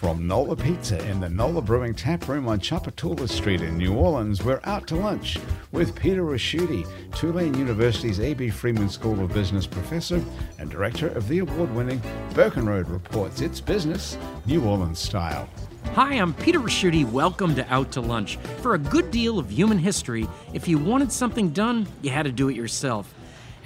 From Nola Pizza in the Nola Brewing Tap Room on Tchoupitoulas Street in New Orleans, we're out to lunch with Peter Ricchiuti, Tulane University's A.B. Freeman School of Business professor and director of the award winning Burkenroad Reports. It's business, New Orleans style. Hi, I'm Peter Ricchiuti. Welcome to Out to Lunch. For a good deal of human history, if you wanted something done, you had to do it yourself.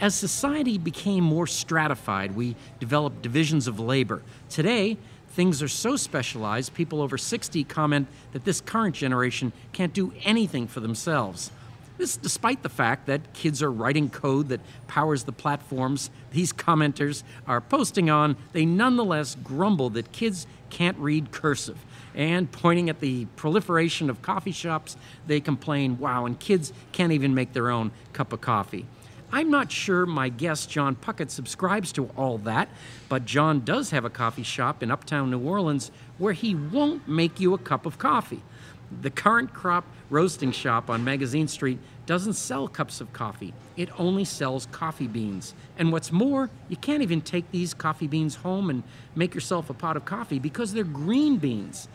As society became more stratified, we developed divisions of labor. Today, Things are so specialized, people over 60 comment that this current generation can't do anything for themselves. This despite the fact that kids are writing code that powers the platforms these commenters are posting on, they nonetheless grumble that kids can't read cursive. And pointing at the proliferation of coffee shops, they complain, wow, and kids can't even make their own cup of coffee. I'm not sure my guest, John Puckett, subscribes to all that, but John does have a coffee shop in uptown New Orleans where he won't make you a cup of coffee. The current crop roasting shop on Magazine Street doesn't sell cups of coffee, it only sells coffee beans. And what's more, you can't even take these coffee beans home and make yourself a pot of coffee because they're green beans.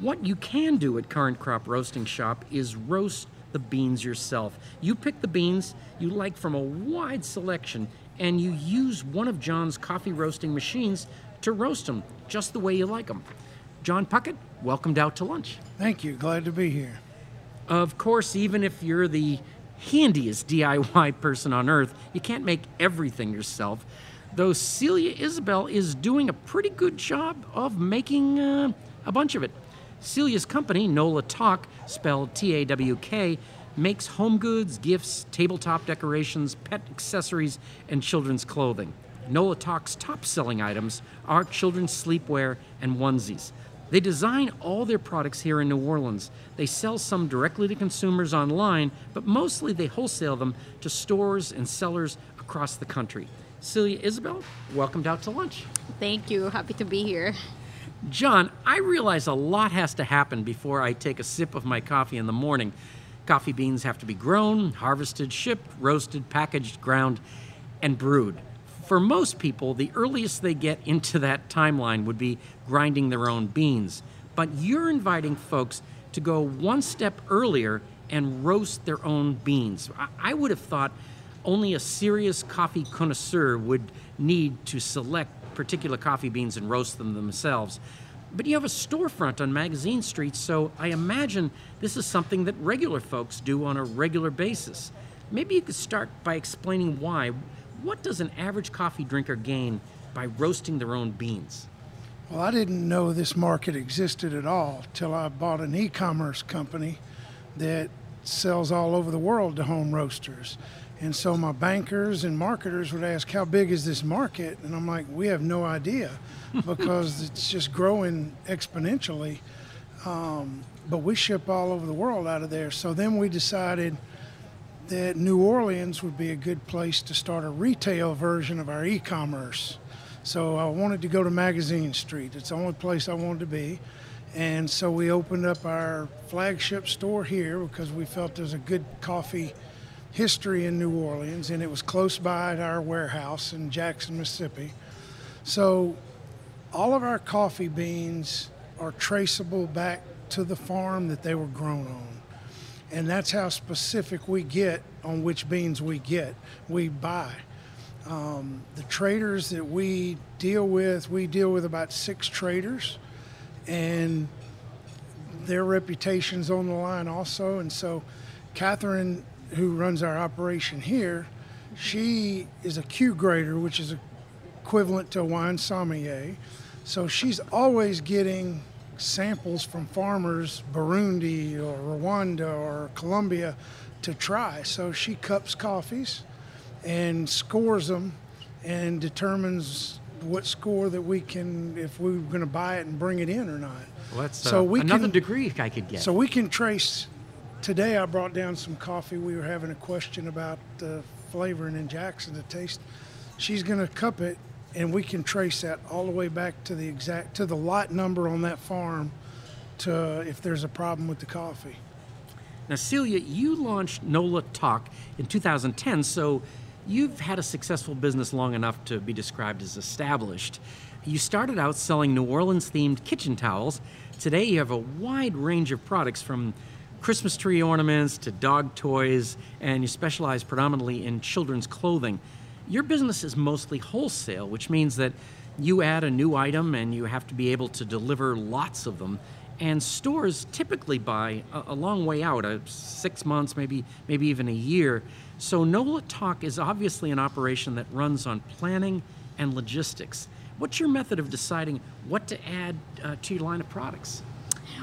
What you can do at Current Crop Roasting Shop is roast the beans yourself. You pick the beans you like from a wide selection, and you use one of John's coffee roasting machines to roast them just the way you like them. John Puckett, welcomed out to lunch. Thank you. Glad to be here. Of course, even if you're the handiest DIY person on earth, you can't make everything yourself. Though Celia Isabel is doing a pretty good job of making uh, a bunch of it. Celia's company, Nola Tawk, spelled T A W K, makes home goods, gifts, tabletop decorations, pet accessories, and children's clothing. Nola Tawk's top selling items are children's sleepwear and onesies. They design all their products here in New Orleans. They sell some directly to consumers online, but mostly they wholesale them to stores and sellers across the country. Celia Isabel, welcomed out to lunch. Thank you. Happy to be here. John, I realize a lot has to happen before I take a sip of my coffee in the morning. Coffee beans have to be grown, harvested, shipped, roasted, packaged, ground, and brewed. For most people, the earliest they get into that timeline would be grinding their own beans. But you're inviting folks to go one step earlier and roast their own beans. I would have thought only a serious coffee connoisseur would need to select particular coffee beans and roast them themselves. But you have a storefront on Magazine Street, so I imagine this is something that regular folks do on a regular basis. Maybe you could start by explaining why. What does an average coffee drinker gain by roasting their own beans? Well, I didn't know this market existed at all till I bought an e commerce company that sells all over the world to home roasters. And so my bankers and marketers would ask, How big is this market? And I'm like, We have no idea because it's just growing exponentially. Um, but we ship all over the world out of there. So then we decided that New Orleans would be a good place to start a retail version of our e commerce. So I wanted to go to Magazine Street. It's the only place I wanted to be. And so we opened up our flagship store here because we felt there's a good coffee history in New Orleans, and it was close by at our warehouse in Jackson, Mississippi. So all of our coffee beans are traceable back to the farm that they were grown on. And that's how specific we get on which beans we get, we buy. Um, the traders that we deal with, we deal with about six traders, and their reputation's on the line also. And so, Catherine who runs our operation here, she is a Q grader, which is equivalent to a wine sommelier. So she's always getting samples from farmers, Burundi or Rwanda or Colombia, to try. So she cups coffees and scores them and determines what score that we can, if we're going to buy it and bring it in or not. Well, that's so uh, we another can, degree I could get. So we can trace today I brought down some coffee. We were having a question about flavoring in Jackson, the taste. She's going to cup it and we can trace that all the way back to the exact to the lot number on that farm to if there's a problem with the coffee. Now, Celia, you launched NOLA Tawk in 2010, so you've had a successful business long enough to be described as established. You started out selling New Orleans themed kitchen towels. Today, you have a wide range of products from Christmas tree ornaments to dog toys, and you specialize predominantly in children's clothing. Your business is mostly wholesale, which means that you add a new item and you have to be able to deliver lots of them. And stores typically buy a, a long way out, uh, six months, maybe maybe even a year. So NOLA Tawk is obviously an operation that runs on planning and logistics. What's your method of deciding what to add uh, to your line of products?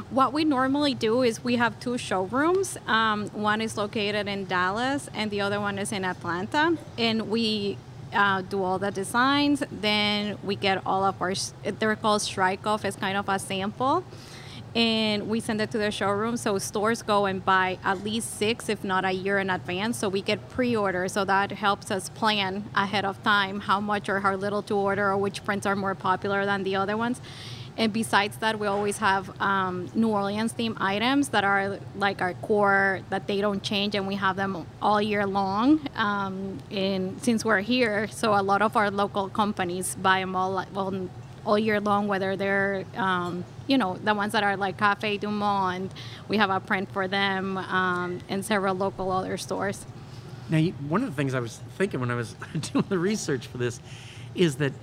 What we normally do is we have two showrooms. Um, one is located in Dallas, and the other one is in Atlanta. And we uh, do all the designs. Then we get all of our, they're called strike off, it's kind of a sample. And we send it to the showroom. So stores go and buy at least six, if not a year in advance. So we get pre order. So that helps us plan ahead of time how much or how little to order or which prints are more popular than the other ones. And besides that, we always have um, New Orleans themed items that are like our core that they don't change, and we have them all year long. Um, and since we're here, so a lot of our local companies buy them all well, all year long, whether they're um, you know the ones that are like Cafe Du Monde. We have a print for them um, and several local other stores. Now, one of the things I was thinking when I was doing the research for this is that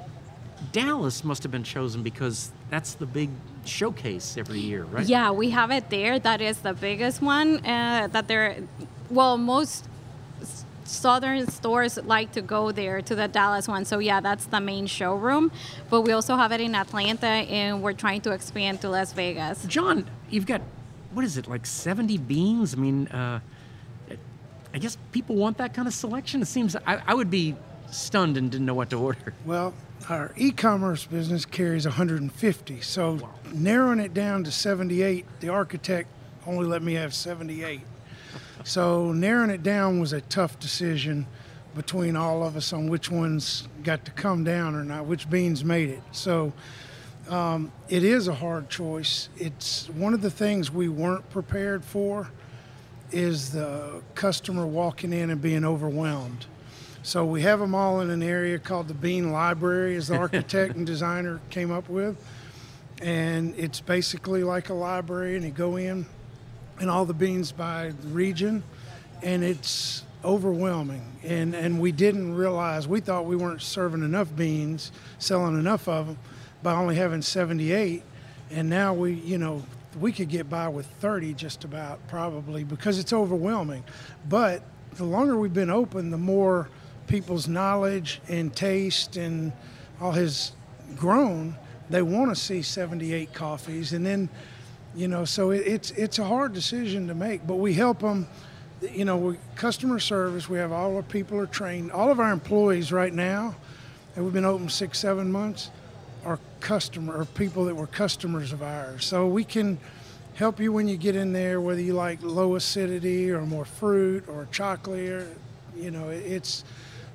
Dallas must have been chosen because that's the big showcase every year, right? Yeah, we have it there. That is the biggest one. Uh, that there, well, most southern stores like to go there to the Dallas one. So yeah, that's the main showroom. But we also have it in Atlanta, and we're trying to expand to Las Vegas. John, you've got what is it like 70 beans? I mean, uh, I guess people want that kind of selection. It seems I, I would be stunned and didn't know what to order. Well, our e-commerce business carries 150 so wow. narrowing it down to 78 the architect only let me have 78 so narrowing it down was a tough decision between all of us on which ones got to come down or not which beans made it. So um, it is a hard choice. It's one of the things we weren't prepared for is the customer walking in and being overwhelmed so we have them all in an area called the Bean Library, as the architect and designer came up with. And it's basically like a library, and you go in, and all the beans by region, and it's overwhelming. And and we didn't realize we thought we weren't serving enough beans, selling enough of them, by only having 78. And now we, you know, we could get by with 30 just about probably because it's overwhelming. But the longer we've been open, the more people's knowledge and taste and all has grown, they want to see 78 coffees. And then, you know, so it, it's it's a hard decision to make, but we help them. You know, we, customer service. We have all our people are trained. All of our employees right now, and we've been open six, seven months, are customer or people that were customers of ours. So we can help you when you get in there, whether you like low acidity or more fruit or chocolate. Or, you know, it's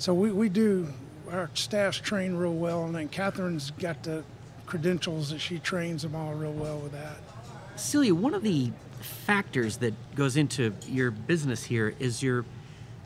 so we, we do, our staff's trained real well, and then Catherine's got the credentials that she trains them all real well with that. Celia, one of the factors that goes into your business here is your,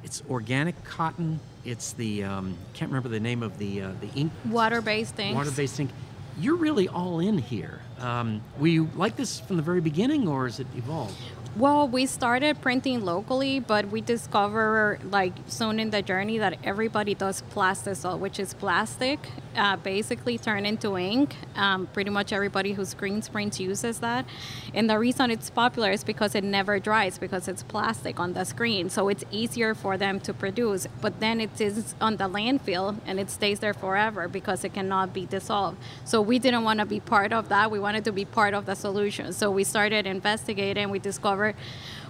it's organic cotton. It's the um, can't remember the name of the uh, the ink. Water-based ink. Water-based ink. You're really all in here. Um, were you like this from the very beginning, or has it evolved? Well, we started printing locally, but we discovered like soon in the journey that everybody does plastisol, which is plastic, uh, basically turned into ink. Um, pretty much everybody who screens prints uses that, and the reason it's popular is because it never dries because it's plastic on the screen, so it's easier for them to produce. But then it is on the landfill and it stays there forever because it cannot be dissolved. So we didn't want to be part of that. We wanted to be part of the solution. So we started investigating. We discovered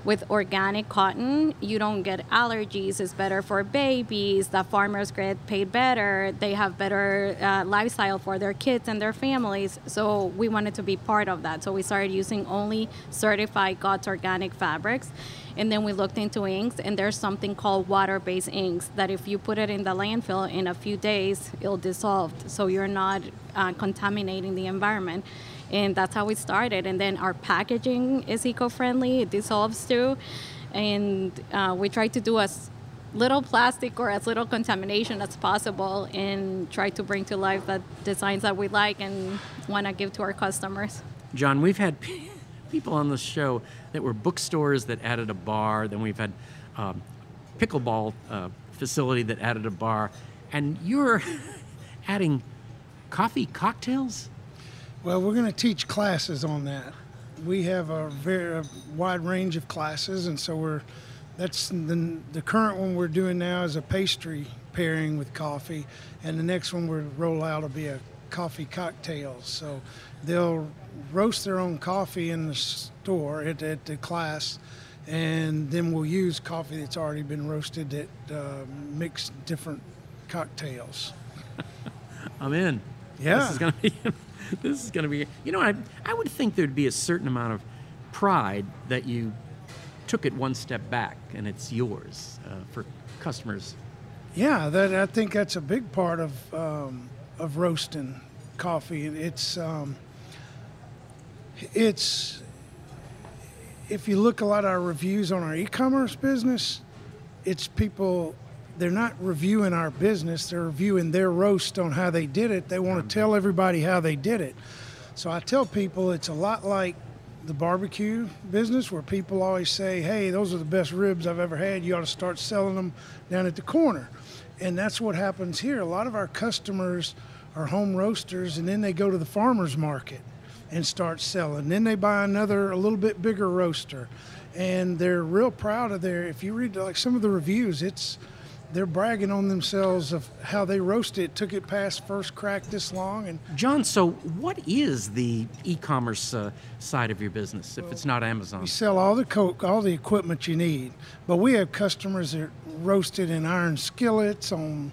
With organic cotton, you don't get allergies. It's better for babies. The farmers get paid better. They have better uh, lifestyle for their kids and their families. So we wanted to be part of that. So we started using only certified GOTS organic fabrics. And then we looked into inks, and there's something called water based inks that if you put it in the landfill in a few days, it'll dissolve. So you're not uh, contaminating the environment and that's how we started. And then our packaging is eco-friendly; it dissolves too, and uh, we try to do as little plastic or as little contamination as possible, and try to bring to life the designs that we like and want to give to our customers. John, we've had people on the show that were bookstores that added a bar. Then we've had um, pickleball uh, facility that added a bar, and you're adding coffee cocktails. Well, we're going to teach classes on that. We have a very a wide range of classes, and so we're that's the, the current one we're doing now is a pastry pairing with coffee, and the next one we'll roll out will be a coffee cocktail. So they'll roast their own coffee in the store at, at the class, and then we'll use coffee that's already been roasted that uh, different cocktails. I'm in. Yeah. This is gonna be this is gonna be you know, I I would think there'd be a certain amount of pride that you took it one step back and it's yours uh, for customers. Yeah, that I think that's a big part of um, of roasting coffee. It's um, it's if you look a lot of our reviews on our e-commerce business, it's people they're not reviewing our business, they're reviewing their roast on how they did it. They want to mm-hmm. tell everybody how they did it. So I tell people it's a lot like the barbecue business where people always say, hey, those are the best ribs I've ever had. You ought to start selling them down at the corner. And that's what happens here. A lot of our customers are home roasters and then they go to the farmer's market and start selling. Then they buy another, a little bit bigger roaster. And they're real proud of their, if you read like some of the reviews, it's, they're bragging on themselves of how they roasted it, took it past first crack this long, and John, so what is the e-commerce uh, side of your business if it's not Amazon? we sell all the coke, all the equipment you need. But we have customers that roast it in iron skillets. On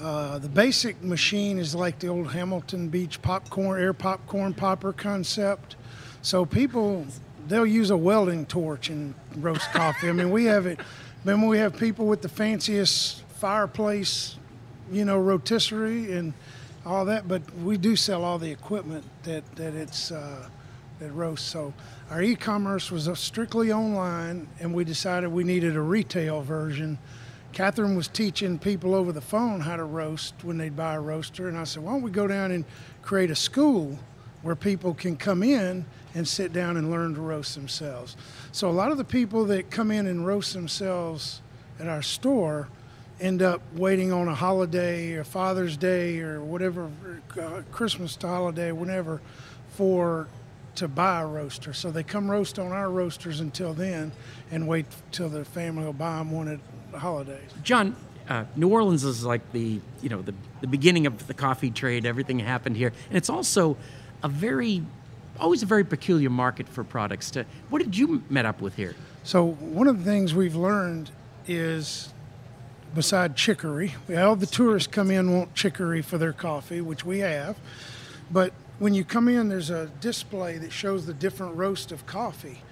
uh, the basic machine is like the old Hamilton Beach popcorn, air popcorn popper concept. So people they'll use a welding torch and roast coffee. I mean, we have it. Then we have people with the fanciest fireplace, you know, rotisserie and all that. But we do sell all the equipment that that it's uh, that roasts. So our e-commerce was strictly online, and we decided we needed a retail version. Catherine was teaching people over the phone how to roast when they'd buy a roaster, and I said, why don't we go down and create a school where people can come in and sit down and learn to roast themselves. So a lot of the people that come in and roast themselves at our store end up waiting on a holiday or Father's Day or whatever, uh, Christmas holiday, whenever, for to buy a roaster. So they come roast on our roasters until then and wait till their family will buy them one at the holidays. John, uh, New Orleans is like the you know the, the beginning of the coffee trade. Everything happened here, and it's also a very always a very peculiar market for products. To what did you met up with here? So one of the things we've learned is, beside chicory, all the tourists come in want chicory for their coffee, which we have, but when you come in, there's a display that shows the different roast of coffee,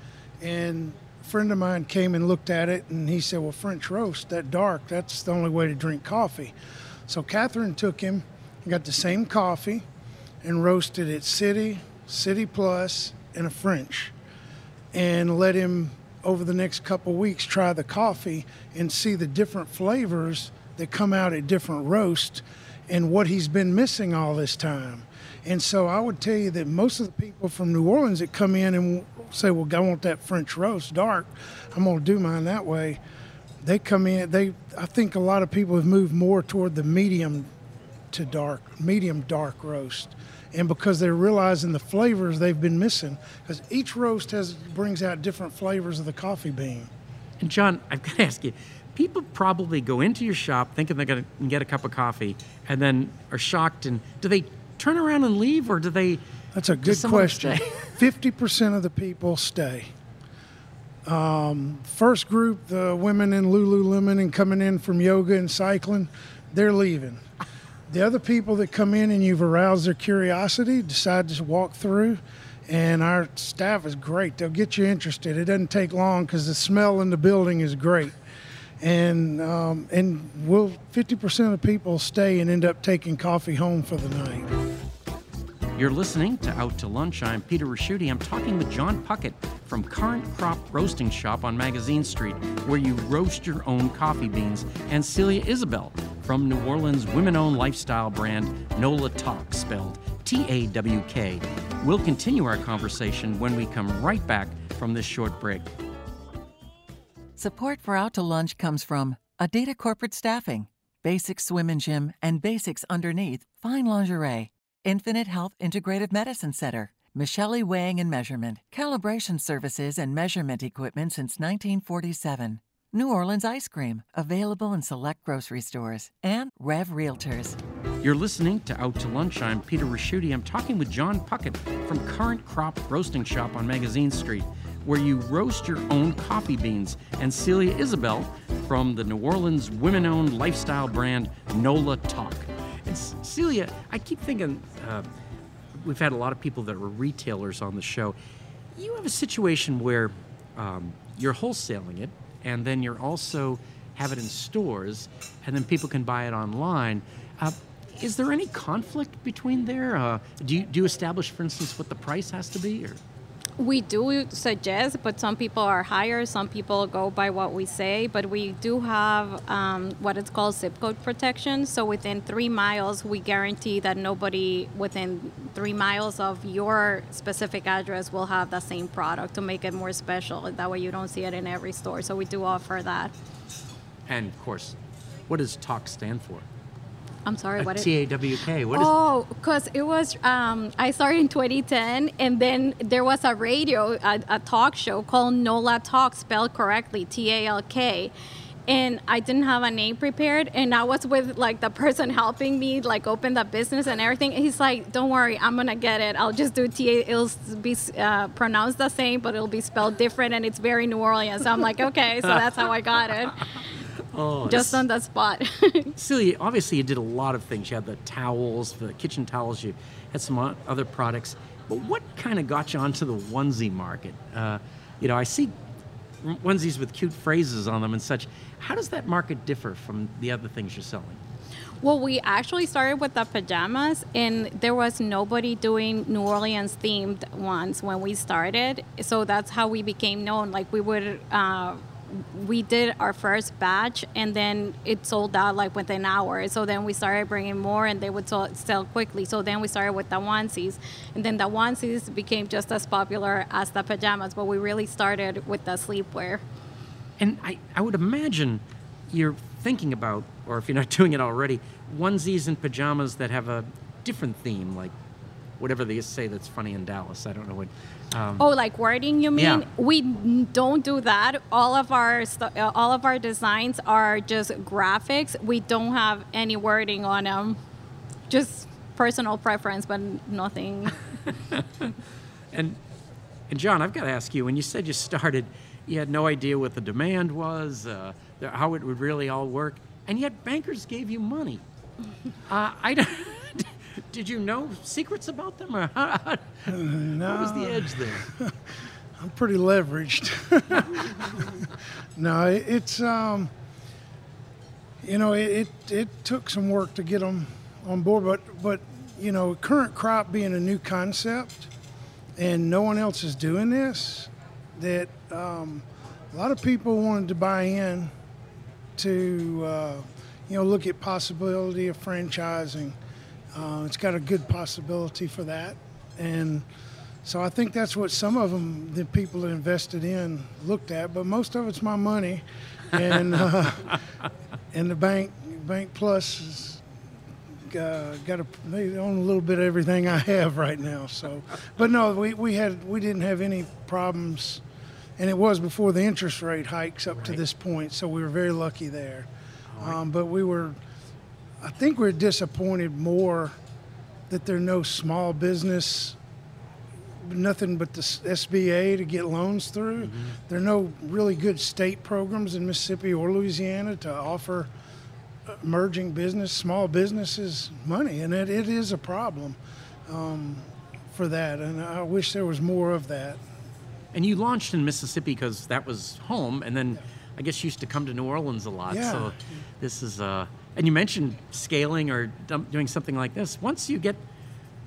and a friend of mine came and looked at it, and he said, "Well, French roast, that dark, that's the only way to drink coffee." So Catherine took him, got the same coffee, and roasted it city, city plus, and a French, and let him over the next couple weeks try the coffee and see the different flavors that come out at different roasts and what he's been missing all this time. And so I would tell you that most of the people from New Orleans that come in and say, "Well, I want that French roast dark. I'm going to do mine that way." They come in. They, I think, a lot of people have moved more toward the medium to dark, medium dark roast, and because they're realizing the flavors they've been missing, because each roast has brings out different flavors of the coffee bean. And John, I've got to ask you. People probably go into your shop thinking they're going to get a cup of coffee, and then are shocked. And do they turn around and leave, or do they? That's a good question. Fifty percent of the people stay. Um, first group, the women in Lululemon and coming in from yoga and cycling, they're leaving. The other people that come in and you've aroused their curiosity decide to walk through, and our staff is great. They'll get you interested. It doesn't take long because the smell in the building is great, and um, and we'll 50% of people stay and end up taking coffee home for the night. You're listening to Out to Lunch. I'm Peter Ricchiuti. I'm talking with John Puckett from Current Crop Roasting Shop on Magazine Street, where you roast your own coffee beans, and Celia Isabel from New Orleans women owned lifestyle brand NOLA Tawk, spelled T A W K. We'll continue our conversation when we come right back from this short break. Support for Out to Lunch comes from Adita Corporate Staffing, Basics Swim and Gym, and Basics Underneath Fine Lingerie, Infinite Health Integrative Medicine Center, Michelli Weighing and Measurement, Calibration Services and Measurement Equipment since 1947. New Orleans Ice Cream, available in select grocery stores, and Rev Realtors. You're listening to Out to Lunch. I'm Peter Ricchiuti. I'm talking with John Puckett from Current Crop Roasting Shop on Magazine Street, where you roast your own coffee beans, and Celia Isabel from the New Orleans women owned lifestyle brand NOLA Tawk. Celia, I keep thinking uh, we've had a lot of people that are retailers on the show. You have a situation where um, you're wholesaling it, and then you're also have it in stores, and then people can buy it online. Uh, is there any conflict between there? Uh, do, you, do you establish, for instance, what the price has to be? Or? We do suggest, but some people are higher. Some people go by what we say. But we do have um, what is called zip code protection. So within three miles, we guarantee that nobody within three miles of your specific address will have the same product to make it more special. That way, you don't see it in every store. So we do offer that. And of course, what does TALK stand for? I'm sorry, what? T A W K. What is? Oh, because it was. Um, I started in 2010, and then there was a radio, a, a talk show called NOLA Talk, spelled correctly, T A L K. And I didn't have a name prepared, and I was with like the person helping me like open the business and everything. And he's like, "Don't worry, I'm gonna get it. I'll just do T A. It'll be uh, pronounced the same, but it'll be spelled different, and it's very New Orleans." So I'm like, "Okay," so that's how I got it. Oh, just on the spot. Celia, obviously you did a lot of things. You had the towels, the kitchen towels. You had some other products. But what kind of got you onto the onesie market? Uh, you know, I see onesies with cute phrases on them and such. How does that market differ from the other things you're selling? Well, we actually started with the pajamas, and there was nobody doing New Orleans themed ones when we started. So that's how we became known. Like we would. Uh, we did our first batch and then it sold out like within hours. So then we started bringing more and they would sell quickly. So then we started with the onesies. And then the onesies became just as popular as the pajamas, but we really started with the sleepwear. And I, I would imagine you're thinking about, or if you're not doing it already, onesies and pajamas that have a different theme, like whatever they say that's funny in Dallas. I don't know what. Um, oh, like wording? You mean? Yeah. We don't do that. All of our uh, all of our designs are just graphics. We don't have any wording on them. Just personal preference, but nothing. and and John, I've got to ask you. When you said you started, you had no idea what the demand was, uh, how it would really all work, and yet bankers gave you money. Uh, I don't. Did you know secrets about them, or how, no. what was the edge there? I'm pretty leveraged. no, it, it's um, you know, it, it, it took some work to get them on board, but but you know, current crop being a new concept, and no one else is doing this, that um, a lot of people wanted to buy in to uh, you know look at possibility of franchising uh, it's got a good possibility for that. And so I think that's what some of them, the people that invested in, looked at. But most of it's my money. And, uh, and the bank, Bank Plus, is, uh, got a, they own a little bit of everything I have right now. So, but no, we, we had we didn't have any problems, and it was before the interest rate hikes up right. to this point. So we were very lucky there. Um, but we were I think we're disappointed more that there are no small business nothing but the SBA to get loans through. There are no really good state programs in Mississippi or Louisiana to offer emerging business, small businesses money, and it, it is a problem um, for that. And I wish there was more of that. And you launched in Mississippi because that was home, and then I guess you used to come to New Orleans a lot. Yeah. So this is, uh, and you mentioned scaling or doing something like this. Once you get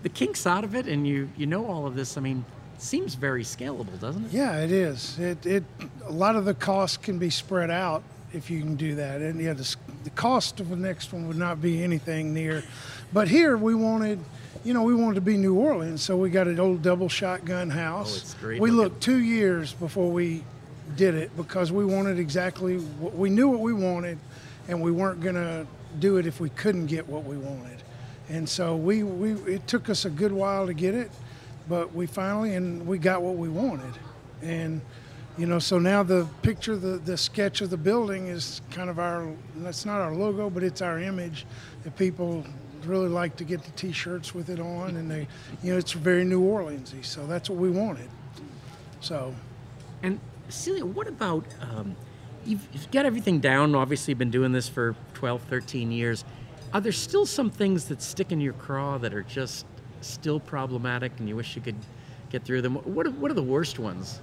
the kinks out of it and you you know all of this, I mean, it seems very scalable, doesn't it? Yeah, it is. It, it a lot of the costs can be spread out if you can do that. And yeah, the, the cost of the next one would not be anything near. But here we wanted, you know, we wanted to be New Orleans, so we got an old double shotgun house. Oh, it's great We looked two years before we did it because we wanted exactly what we knew what we wanted, and we weren't gonna do it if we couldn't get what we wanted. And so we, we it took us a good while to get it, but we finally and we got what we wanted. And you know, so now the picture, the, the sketch of the building is kind of our, that's not our logo, but it's our image that people really like to get the t-shirts with it on and they, you know, it's very New Orleansy. So that's what we wanted. So And Celia, what about um, you've, you've got everything down? Obviously, been doing this for 12, 13 years. Are there still some things that stick in your craw that are just still problematic, and you wish you could get through them? What are, what are the worst ones?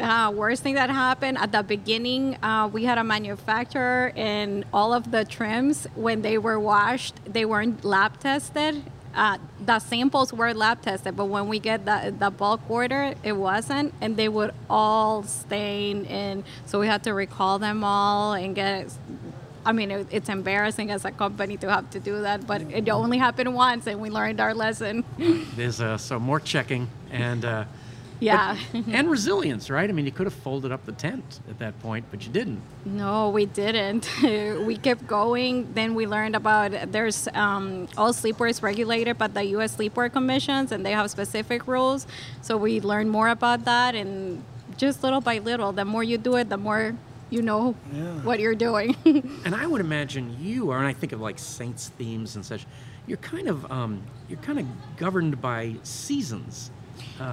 uh, worst thing that happened at the beginning uh, we had a manufacturer and all of the trims when they were washed they weren't lab tested uh, the samples were lab tested but when we get the, the bulk order it wasn't and they would all stain and so we had to recall them all and get I mean, it, it's embarrassing as a company to have to do that, but it only happened once, and we learned our lesson. There's uh, so more checking and uh, yeah. and resilience, right? I mean, you could have folded up the tent at that point, but you didn't. No, we didn't. we kept going. Then we learned about there's um, all sleepwear is regulated by the U.S. Sleepwear Commissions, and they have specific rules. So we learned more about that, and just little by little, the more you do it, the more you know what you're doing. And I would imagine you are, and I think of like saints themes and such. You're kind of um, you're kind of governed by seasons.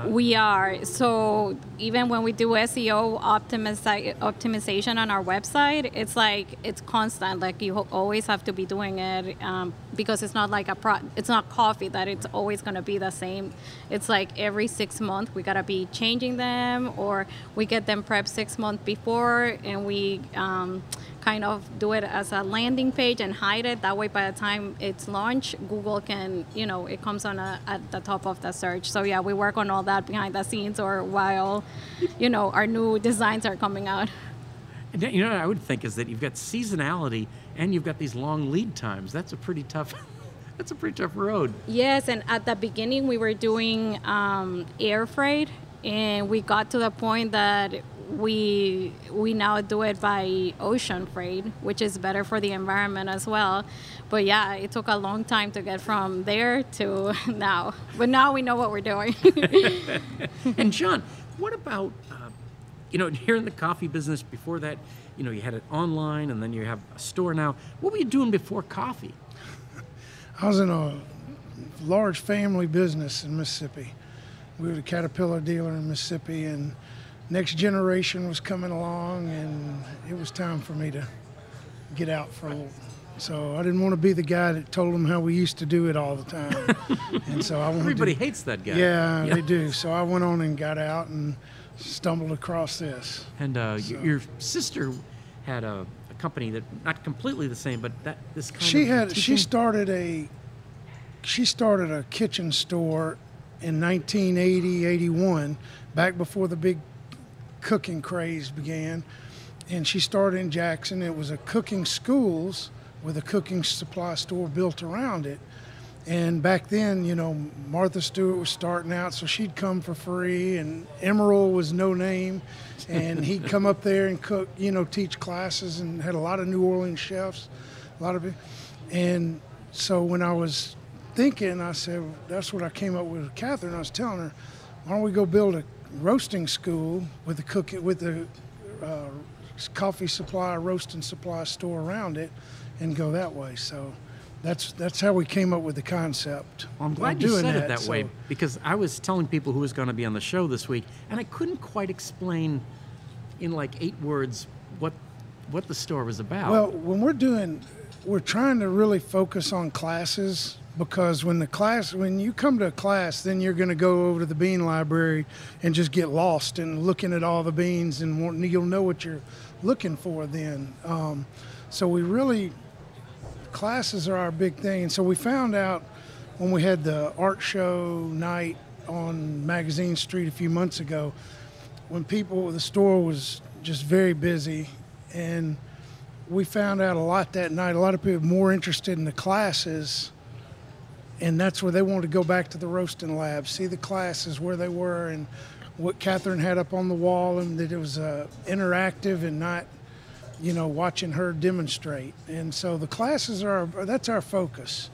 We are. So even when we do SEO optimiza- optimization on our website, it's like it's constant. Like you always have to be doing it um, because it's not like a pro. It's not coffee that it's always going to be the same. It's like every six months we gotta be changing them, or we get them prepped six months before, and we. Um, kind of do it as a landing page and hide it that way by the time it's launched google can you know it comes on a, at the top of the search so yeah we work on all that behind the scenes or while you know our new designs are coming out And you know what I would think is that you've got seasonality and you've got these long lead times. That's a pretty tough. That's a pretty tough road. yes and at the beginning we were doing um, air freight and we got to the point that we we now do it by ocean freight which is better for the environment as well but yeah it took a long time to get from there to now but now we know what we're doing And John, what about uh, you know here in the coffee business? Before that, you know, you had it online, and then you have a store now. What were you doing before coffee? I was in a large family business in Mississippi. We were a Caterpillar dealer in Mississippi, and next generation was coming along, and it was time for me to get out for a little. So I didn't want to be the guy that told them how we used to do it all the time. and so I Everybody to, hates that guy. yeah, Yeah. they do. So I went on and got out and stumbled across this. And uh, y- your sister had a, a company that not completely the same, but that this kind she of had she started a she started a kitchen store in 1980 81 back before the big cooking craze began and she started in jackson. It was a cooking schools with a cooking supply store built around it. And back then you know martha stewart was starting out so she'd come for free and Emeril was no name. And he'd come up there and cook you know teach classes and had a lot of new orleans chefs a lot of it. And so when i was thinking i said that's what i came up with catherine. I was telling her why don't we go build a roasting school with the cooking with the uh, coffee supply roasting supply store around it and go that way so that's that's how we came up with the concept. Well, I'm glad you said it that way because I was telling people who was going to be on the show this week, and I couldn't quite explain in like eight words what what the store was about. Well, when we're doing, we're trying to really focus on classes because when the class, when you come to a class, then you're going to go over to the bean library and just get lost in looking at all the beans, and you'll know what you're looking for then. Um, so we really, classes are our big thing. And so we found out when we had the art show night on Magazine Street a few months ago, when people, the store was just very busy, and we found out a lot that night. A lot of people more interested in the classes, and that's where they wanted to go back to the roasting lab, see the classes where they were, and what Catherine had up on the wall, and that it was uh, interactive and not, you know, watching her demonstrate. And so the classes are that's our focus,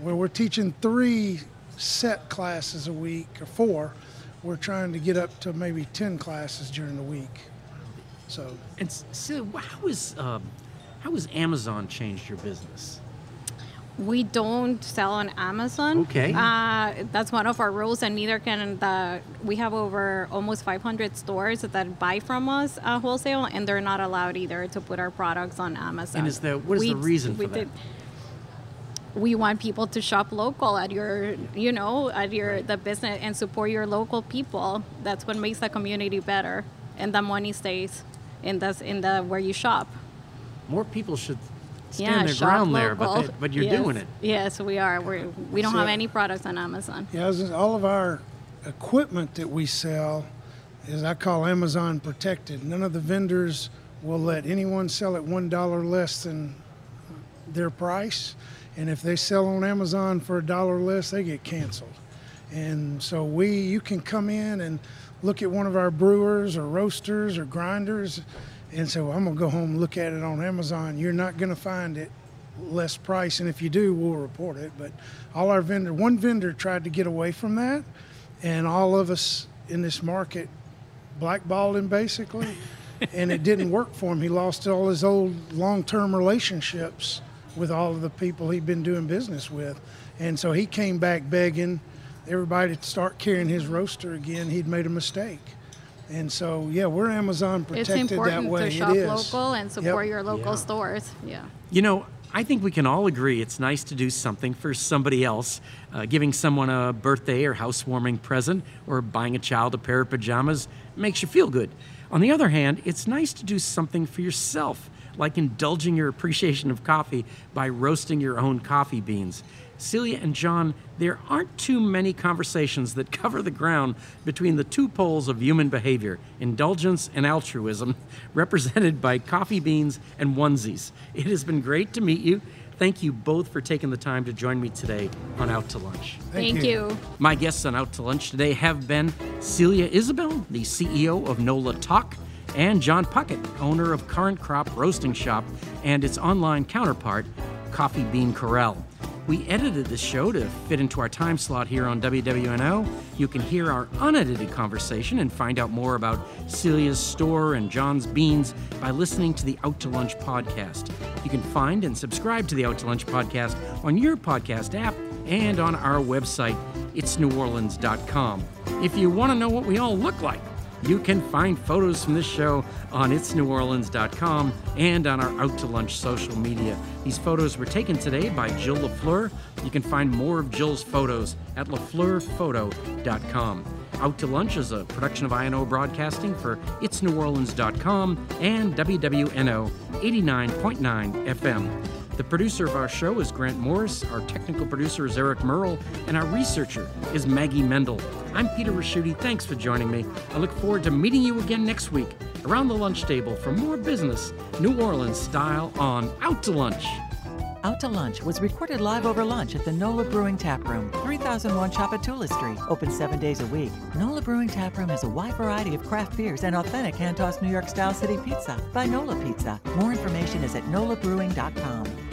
where we're teaching three set classes a week or four. We're trying to get up to maybe ten classes during the week. So and so how is um, how has Amazon changed your business? We don't sell on Amazon. Okay. Uh, that's one of our rules, and neither can the. We have over almost 500 stores that buy from us uh, wholesale, and they're not allowed either to put our products on Amazon. And is there- what is the We- reason we for that? did- we want people to shop local at your, you know, at your the business and support your local people. That's what makes the community better, and the money stays in the in the where you shop. More people should stand yeah, their shop ground there, but they, but you're Yes. doing it. Yes, we are. We're, we don't So- have any products on Amazon. Yeah, all of our equipment that we sell is I call Amazon protected. None of the vendors will let anyone sell at one dollar less than their price, and if they sell on Amazon for a dollar less, they get canceled. And so we, you can come in and look at one of our brewers or roasters or grinders, and well, I'm gonna go home and look at it on Amazon. You're not gonna find it less price, and if you do, we'll report it. But all our vendor, one vendor tried to get away from that, and all of us in this market blackballed him basically, and it didn't work for him. He lost all his old long-term relationships with all of the people he'd been doing business with, and so he came back begging everybody to start carrying his roaster again. He'd made a mistake. And so, yeah, we're Amazon It's protected that important way. to shop local and support Yep. your local Yeah. stores. Yeah. You know, I think we can all agree it's nice to do something for somebody else. Uh, giving someone a birthday or housewarming present or buying a child a pair of pajamas makes you feel good. On the other hand, it's nice to do something for yourself, like indulging your appreciation of coffee by roasting your own coffee beans. Celia and John, there aren't too many conversations that cover the ground between the two poles of human behavior, indulgence and altruism, represented by coffee beans and onesies. It has been great to meet you. Thank you both for taking the time to join me today on Out to Lunch. Thank, you. you. My guests on Out to Lunch today have been Celia Isabel, the CEO of NOLA Tawk, and John Puckett, owner of Current Crop Roasting Shop and its online counterpart, Coffee Bean Corral. We edited the show to fit into our time slot here on WWNO. You can hear our unedited conversation and find out more about Celia's store and John's beans by listening to the Out to Lunch podcast. You can find and subscribe to the Out to Lunch podcast on your podcast app and on our website, itsneworleans.com. If you want to know what we all look like, you can find photos from this show on itsneworleans.com and on our Out to Lunch social media. These photos were taken today by Jill LaFleur. You can find more of Jill's photos at lafleurphoto.com. Out to Lunch is a production of INO Broadcasting for itsneworleans.com and WWNO 89.9 FM. The producer of our show is Grant Morris, our technical producer is Eric Merle, and our researcher is Maggie Mendel. I'm Peter Ricchiuti. Thanks for joining me. I look forward to meeting you again next week around the lunch table for more business, New Orleans style on Out to Lunch. Out to Lunch was recorded live over lunch at the NOLA Brewing Tap Room, 3001 Tchoupitoulas Street, open seven days a week. NOLA Brewing Tap Room has a wide variety of craft beers and authentic hand-tossed New York style city pizza by NOLA Pizza. More information is at nolabrewing.com.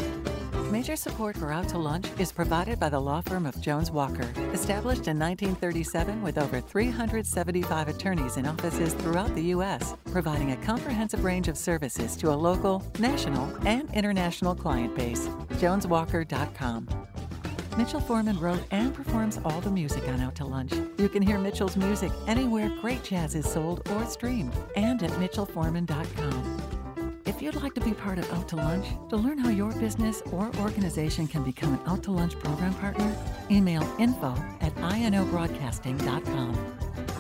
Major support for Out to Lunch is provided by the law firm of Jones Walker, established in 1937 with over 375 attorneys in offices throughout the U.S., providing a comprehensive range of services to a local, national, and international client base. JonesWalker.com. Mitchell Foreman wrote and performs all the music on Out to Lunch. You can hear Mitchell's music anywhere great jazz is sold or streamed, and at MitchellForeman.com. If you'd like to be part of Out to Lunch, to learn how your business or organization can become an Out to Lunch program partner, email info at inobroadcasting.com.